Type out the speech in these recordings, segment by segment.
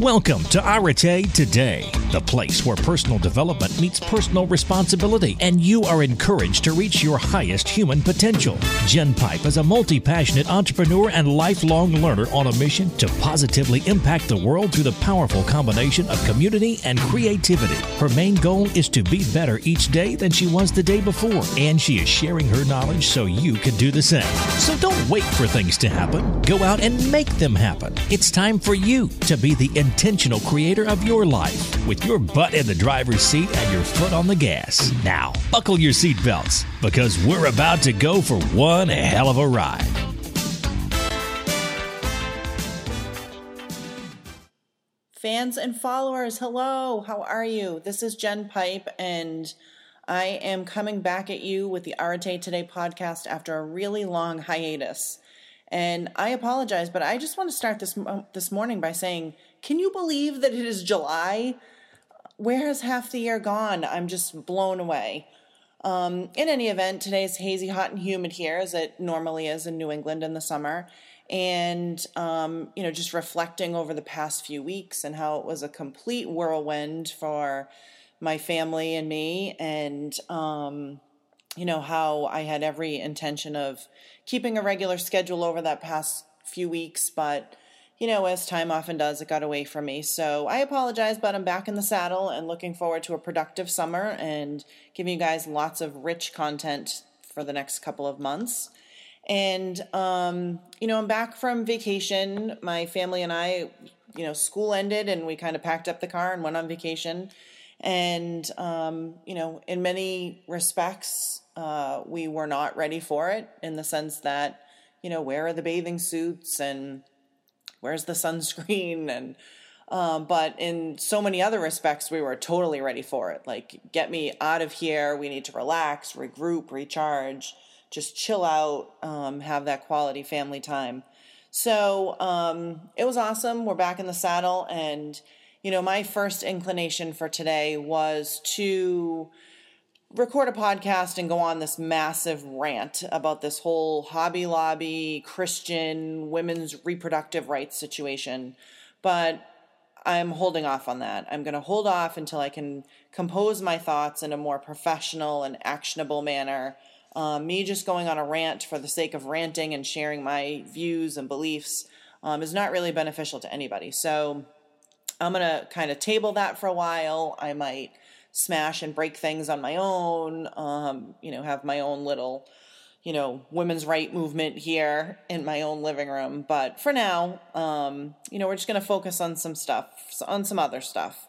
Welcome to Arete Today, the place where personal development meets personal responsibility, and you are encouraged to reach your highest human potential. Jen Pipe is a multi passionate entrepreneur and lifelong learner on a mission to positively impact the world through the powerful combination of community and creativity. Her main goal is to be better each day than she was the day before, and she is sharing her knowledge so you can do the same. So don't wait for things to happen. Go out and make them happen. It's time for you to be the intentional creator of your life with your butt in the driver's seat and your foot on the gas. Now, buckle your seatbelts because we're about to go for one hell of a ride. Fans and followers, hello, how are you? This is Jen Pipe, and I am coming back at you with the Arete Today podcast after a really long hiatus. And I apologize, but I just want to start this this morning by saying, can you believe that it is July? Where has half the year gone? I'm just blown away. Um, in any event, today's hazy, hot, and humid here, as it normally is in New England in the summer and um, you know just reflecting over the past few weeks and how it was a complete whirlwind for my family and me and um, you know how i had every intention of keeping a regular schedule over that past few weeks but you know as time often does it got away from me so i apologize but i'm back in the saddle and looking forward to a productive summer and giving you guys lots of rich content for the next couple of months and, um, you know, I'm back from vacation. My family and I, you know, school ended and we kind of packed up the car and went on vacation. And, um, you know, in many respects, uh, we were not ready for it in the sense that, you know, where are the bathing suits and where's the sunscreen and, um, but in so many other respects, we were totally ready for it. Like, get me out of here. We need to relax, regroup, recharge just chill out, um, have that quality family time. So um, it was awesome. We're back in the saddle. And, you know, my first inclination for today was to record a podcast and go on this massive rant about this whole Hobby Lobby, Christian, women's reproductive rights situation. But I'm holding off on that. I'm going to hold off until I can compose my thoughts in a more professional and actionable manner um, me just going on a rant for the sake of ranting and sharing my views and beliefs um, is not really beneficial to anybody. So I'm going to kind of table that for a while. I might smash and break things on my own, um, you know, have my own little, you know, women's right movement here in my own living room. But for now, um, you know, we're just going to focus on some stuff, on some other stuff.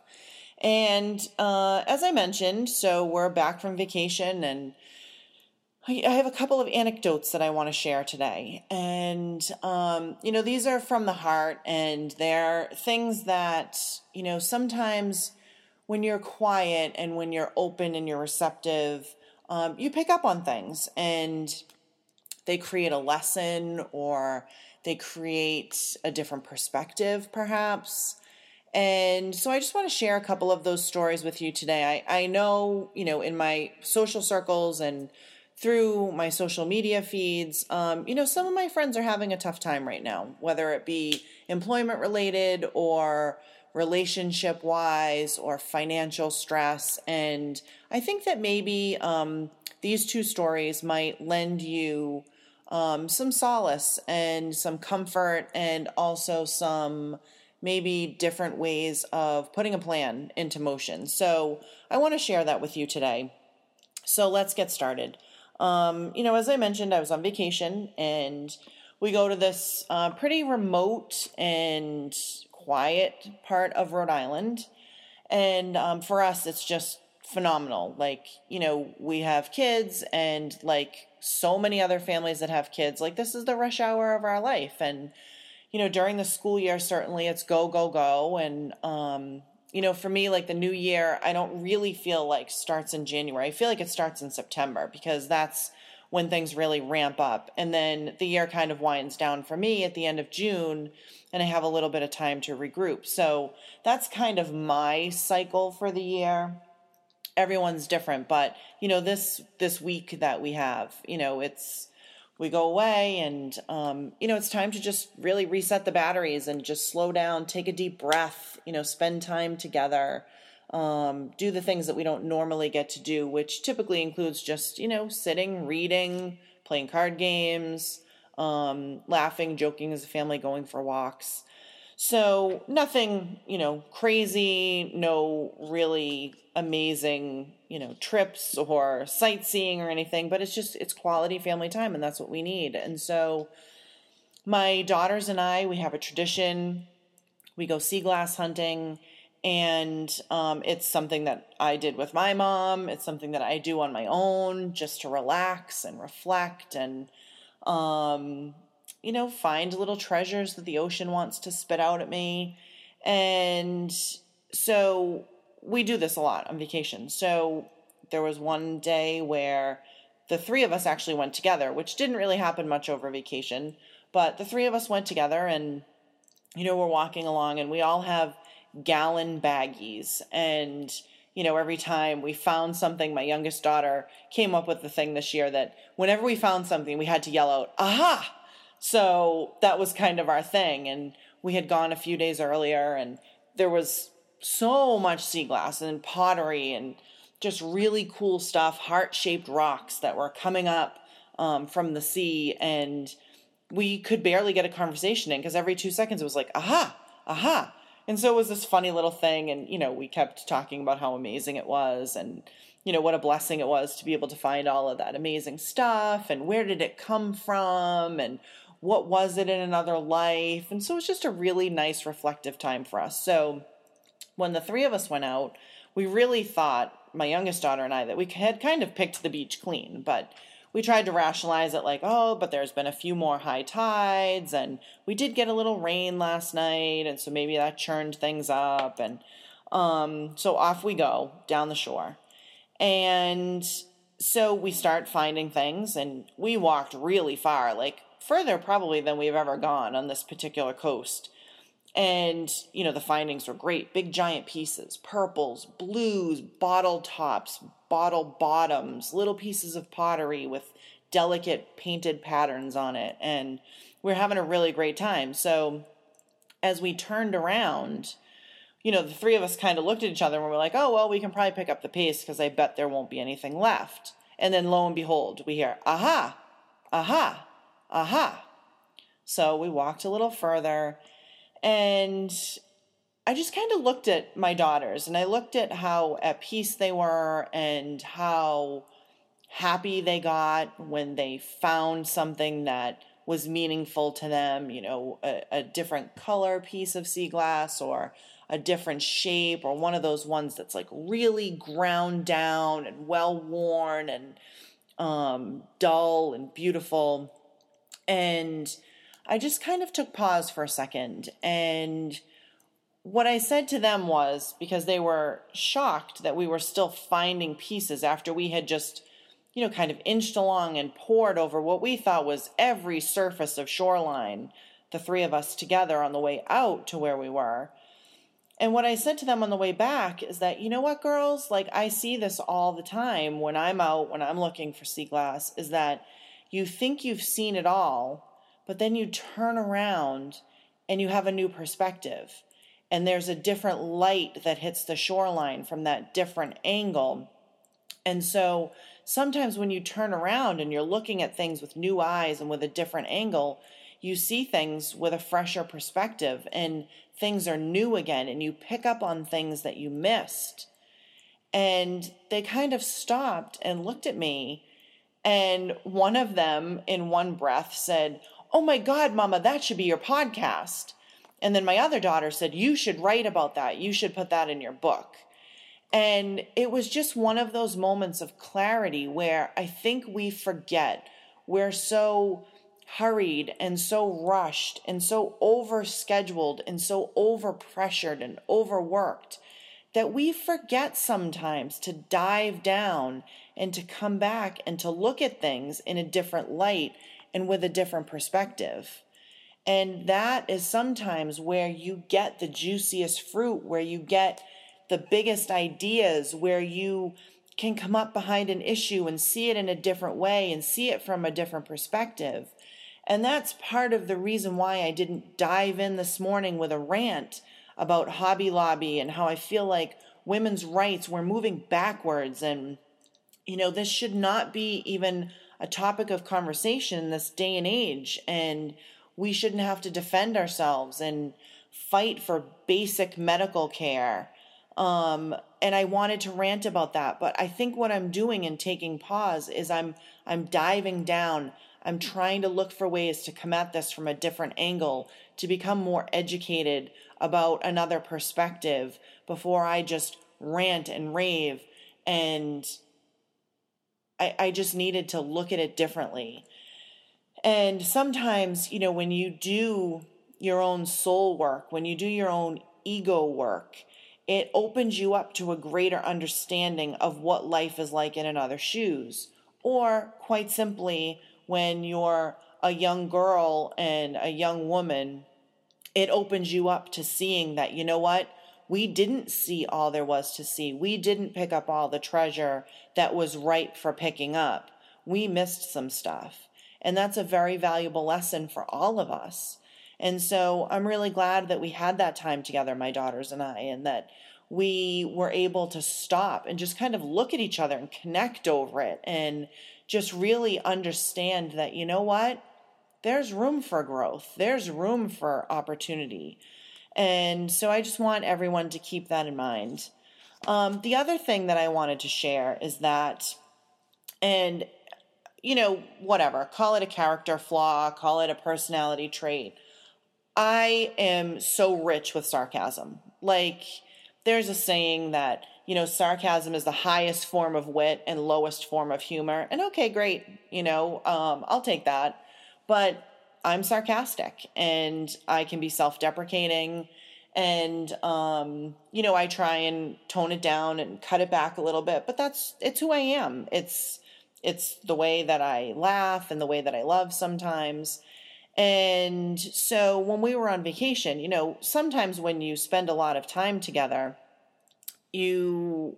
And uh, as I mentioned, so we're back from vacation and I have a couple of anecdotes that I want to share today. And, um, you know, these are from the heart and they're things that, you know, sometimes when you're quiet and when you're open and you're receptive, um, you pick up on things and they create a lesson or they create a different perspective, perhaps. And so I just want to share a couple of those stories with you today. I, I know, you know, in my social circles and through my social media feeds, um, you know, some of my friends are having a tough time right now, whether it be employment related or relationship wise or financial stress. And I think that maybe um, these two stories might lend you um, some solace and some comfort and also some maybe different ways of putting a plan into motion. So I want to share that with you today. So let's get started. Um, you know, as I mentioned, I was on vacation and we go to this uh, pretty remote and quiet part of Rhode Island. And um, for us, it's just phenomenal. Like, you know, we have kids and like so many other families that have kids, like this is the rush hour of our life. And, you know, during the school year, certainly it's go, go, go. And, um, you know, for me, like the new year, I don't really feel like starts in January. I feel like it starts in September because that's when things really ramp up. And then the year kind of winds down for me at the end of June, and I have a little bit of time to regroup. So that's kind of my cycle for the year. Everyone's different, but you know, this this week that we have, you know, it's we go away and um, you know it's time to just really reset the batteries and just slow down take a deep breath you know spend time together um, do the things that we don't normally get to do which typically includes just you know sitting reading playing card games um, laughing joking as a family going for walks so nothing, you know, crazy, no really amazing, you know, trips or sightseeing or anything, but it's just it's quality family time and that's what we need. And so my daughters and I, we have a tradition. We go sea glass hunting and um, it's something that I did with my mom. It's something that I do on my own just to relax and reflect and um, you know, find little treasures that the ocean wants to spit out at me. And so we do this a lot on vacation. So there was one day where the three of us actually went together, which didn't really happen much over vacation, but the three of us went together and, you know, we're walking along and we all have gallon baggies. And, you know, every time we found something, my youngest daughter came up with the thing this year that whenever we found something, we had to yell out, aha! So that was kind of our thing. And we had gone a few days earlier, and there was so much sea glass and pottery and just really cool stuff, heart shaped rocks that were coming up um, from the sea. And we could barely get a conversation in because every two seconds it was like, aha, aha. And so it was this funny little thing. And, you know, we kept talking about how amazing it was and, you know, what a blessing it was to be able to find all of that amazing stuff and where did it come from and what was it in another life? And so it's just a really nice reflective time for us. So when the three of us went out, we really thought, my youngest daughter and I, that we had kind of picked the beach clean, but we tried to rationalize it like, oh, but there's been a few more high tides, and we did get a little rain last night, and so maybe that churned things up. And um, so off we go down the shore. And so we start finding things, and we walked really far, like further probably than we've ever gone on this particular coast. And, you know, the findings were great. Big giant pieces, purples, blues, bottle tops, bottle bottoms, little pieces of pottery with delicate painted patterns on it. And we we're having a really great time. So as we turned around, you know, the three of us kind of looked at each other and we were like, oh, well, we can probably pick up the pace because I bet there won't be anything left. And then lo and behold, we hear, aha, aha, aha. So we walked a little further and I just kind of looked at my daughters and I looked at how at peace they were and how happy they got when they found something that was meaningful to them, you know, a, a, different color piece of sea glass or a different shape or one of those ones that's like really ground down and well worn and um, dull and beautiful. And I just kind of took pause for a second. And what I said to them was because they were shocked that we were still finding pieces after we had just, you know, kind of inched along and poured over what we thought was every surface of shoreline, the three of us together on the way out to where we were. And what I said to them on the way back is that, you know what, girls, like I see this all the time when I'm out, when I'm looking for sea glass, is that you think you've seen it all, but then you turn around and you have a new perspective. And there's a different light that hits the shoreline from that different angle. And so sometimes when you turn around and you're looking at things with new eyes and with a different angle, you see things with a fresher perspective and things are new again and you pick up on things that you missed. And they kind of stopped and looked at me and one of them, in one breath, said, Oh my God, Mama, that should be your podcast. And then my other daughter said, You should write about that. You should put that in your book. And it was just one of those moments of clarity where I think we forget. We're so hurried and so rushed and so overscheduled and so overpressured and overworked that we forget sometimes to dive down and to come back and to look at things in a different light and with a different perspective. And that is sometimes where you get the juiciest fruit, where you get the biggest ideas, where you can come up behind an issue and see it in a different way and see it from a different perspective. And that's part of the reason why I didn't dive in this morning with a rant about Hobby Lobby and how I feel like women's rights, we're moving backwards. And, you know, this should not be even a topic of conversation in this day and age. And we shouldn't have to defend ourselves and fight for basic medical care. Um, and I wanted to rant about that, but I think what I'm doing in taking pause is I'm I'm diving down. I'm trying to look for ways to come at this from a different angle, to become more educated about another perspective before I just rant and rave. And I, I just needed to look at it differently. And sometimes, you know, when you do your own soul work, when you do your own ego work, it opens you up to a greater understanding of what life is like in another's shoes. Or, quite simply, when you're a young girl and a young woman, it opens you up to seeing that, you know what? We didn't see all there was to see. We didn't pick up all the treasure that was ripe for picking up. We missed some stuff. And that's a very valuable lesson for all of us. And so I'm really glad that we had that time together, my daughters and I, and that we were able to stop and just kind of look at each other and connect over it and just really understand that, you know what? There's room for growth, there's room for opportunity. And so I just want everyone to keep that in mind. Um, the other thing that I wanted to share is that, and you know, whatever, call it a character flaw, call it a personality trait. I am so rich with sarcasm. Like, there's a saying that you know sarcasm is the highest form of wit and lowest form of humor and okay great you know um, i'll take that but i'm sarcastic and i can be self-deprecating and um, you know i try and tone it down and cut it back a little bit but that's it's who i am. It's it's the way that i laugh and the way that i love sometimes. And so when we were on vacation, you know, sometimes when you spend a lot of time together, you,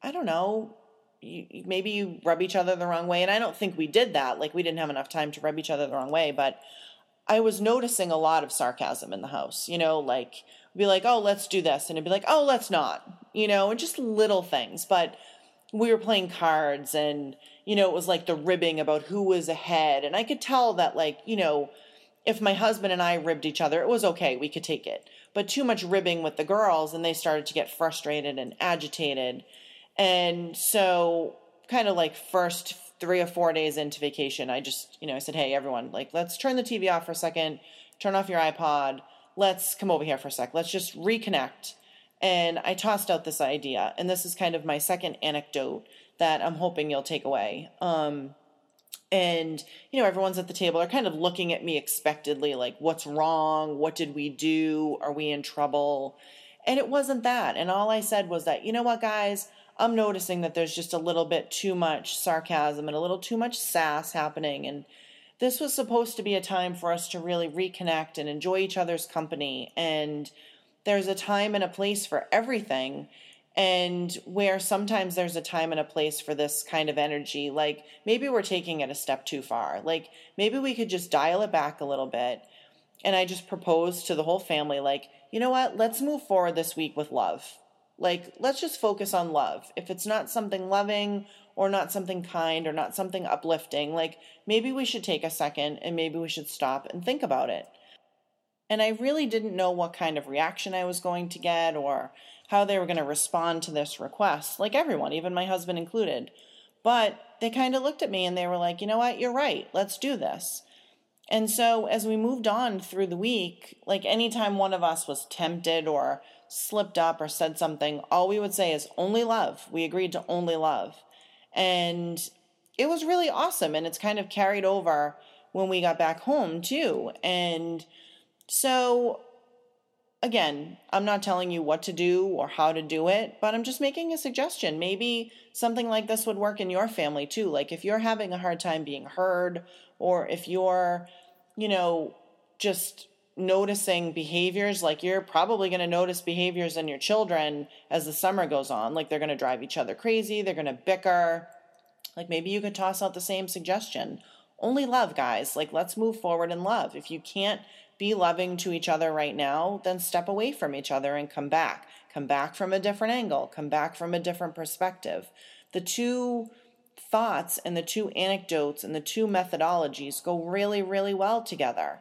I don't know, maybe you rub each other the wrong way. And I don't think we did that. Like we didn't have enough time to rub each other the wrong way. But I was noticing a lot of sarcasm in the house, you know, like be like, oh, let's do this. And it'd be like, oh, let's not, you know, and just little things. But we were playing cards and you know, it was like the ribbing about who was ahead. And I could tell that, like, you know, if my husband and I ribbed each other, it was okay. We could take it. But too much ribbing with the girls, and they started to get frustrated and agitated. And so, kind of like first three or four days into vacation, I just, you know, I said, hey, everyone, like, let's turn the TV off for a second, turn off your iPod, let's come over here for a sec, let's just reconnect. And I tossed out this idea, and this is kind of my second anecdote that I'm hoping you'll take away. Um, and you know everyone's at the table are kind of looking at me expectedly like what's wrong? What did we do? Are we in trouble? And it wasn't that. And all i said was that you know what guys i'm noticing that there's just a little bit too much sarcasm and a little too much sass happening and this was supposed to be a time for us to really reconnect and enjoy each other's company and there's a time and a place for everything and where sometimes there's a time and a place for this kind of energy like maybe we're taking it a step too far like maybe we could just dial it back a little bit and i just proposed to the whole family like you know what? Let's move forward this week with love like let's just focus on love if it's not something loving or not something kind or not something uplifting like maybe we should take a second and maybe we should stop and think about it and i really didn't know what kind of reaction i was going to get or how they were going to respond to this request, like everyone, even my husband included. But they kind of looked at me and they were like, you know what, you're right, let's do this. And so as we moved on through the week, like anytime one of us was tempted or slipped up or said something, all we would say is only love. We agreed to only love. And it was really awesome. And it's kind of carried over when we got back home too. And so again, I'm not telling you what to do or how to do it, but I'm just making a suggestion. Maybe something like this would work in your family too. Like if you're having a hard time being heard, or if you're, you know, just noticing behaviors like you're probably going to notice behaviors in your children as the summer goes on like they're going to drive each other crazy they're going to bicker. Like maybe you could toss out the same suggestion. Only love guys. Like let's move forward in love. If you can't be loving to each other right now then step away from each other and come back. Come back from a different angle. Come back from a different perspective. The two thoughts and the two anecdotes and the two methodologies go really really well together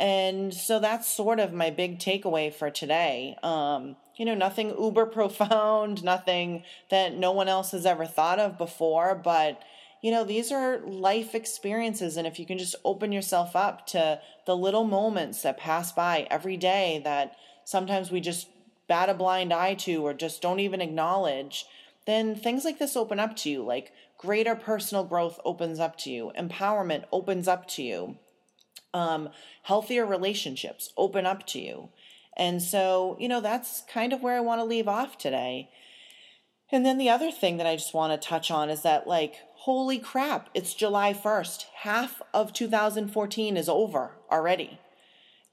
and so that's sort of my big takeaway for today. Um, you know, nothing uber profound, nothing that no one else has ever thought of before, but you know, these are life experiences. And if you can just open yourself up to the little moments that pass by every day that sometimes we just bat a blind eye to or just don't even acknowledge, then things like this open up to you. Like greater personal growth opens up to you, empowerment opens up to you um, healthier relationships open up to you. And so, you know, that's kind of where I want to leave off today. And then the other thing that I just want to touch on is that, like, holy crap, it's July 1st. Half of 2014 is over already.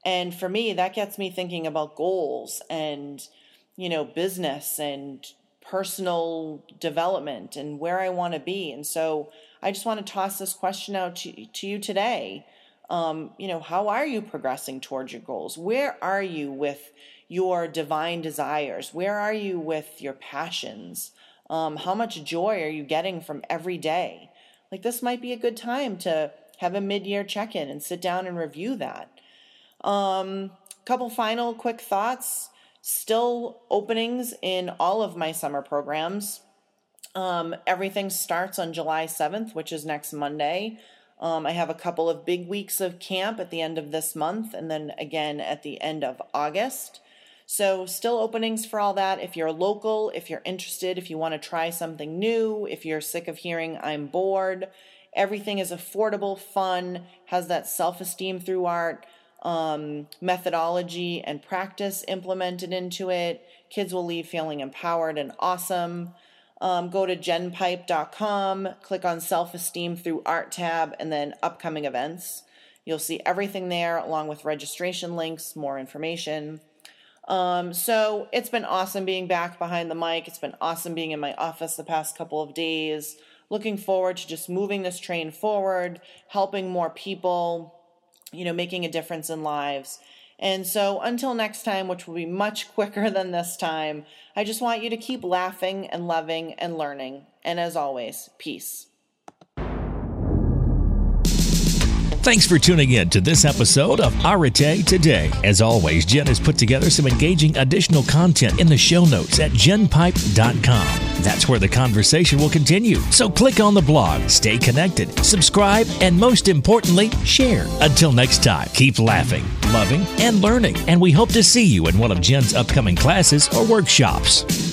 And for me, that gets me thinking about goals and, you know, business and personal development and where I want to be. And so I just want to toss this question out to, to you today um, you know, how are you progressing towards your goals? Where are you with your divine desires? Where are you with your passions? Um, how much joy are you getting from every day? Like, this might be a good time to have a mid year check in and sit down and review that. Um, couple final quick thoughts. Still openings in all of my summer programs. Um, everything starts on July 7th, which is next Monday. Um, I have a couple of big weeks of camp at the end of this month and then again at the end of August. So, still openings for all that. If you're local, if you're interested, if you want to try something new, if you're sick of hearing I'm bored, everything is affordable, fun, has that self esteem through art um, methodology and practice implemented into it. Kids will leave feeling empowered and awesome. Um, go to jenpipe.com, click on self esteem through art tab, and then upcoming events. You'll see everything there along with registration links, more information. Um, so it's been awesome being back behind the mic. It's been awesome being in my office the past couple of days. Looking forward to just moving this train forward, helping more people, you know, making a difference in lives. And so until next time, which will be much quicker than this time, I just want you to keep laughing and loving and learning. And as always, peace. Thanks for tuning in to this episode of Arete Today. As always, Jen has put together some engaging additional content in the show notes at jenpipe.com. That's where the conversation will continue. So click on the blog, stay connected, subscribe, and most importantly, share. Until next time, keep laughing, loving, and learning. And we hope to see you in one of Jen's upcoming classes or workshops.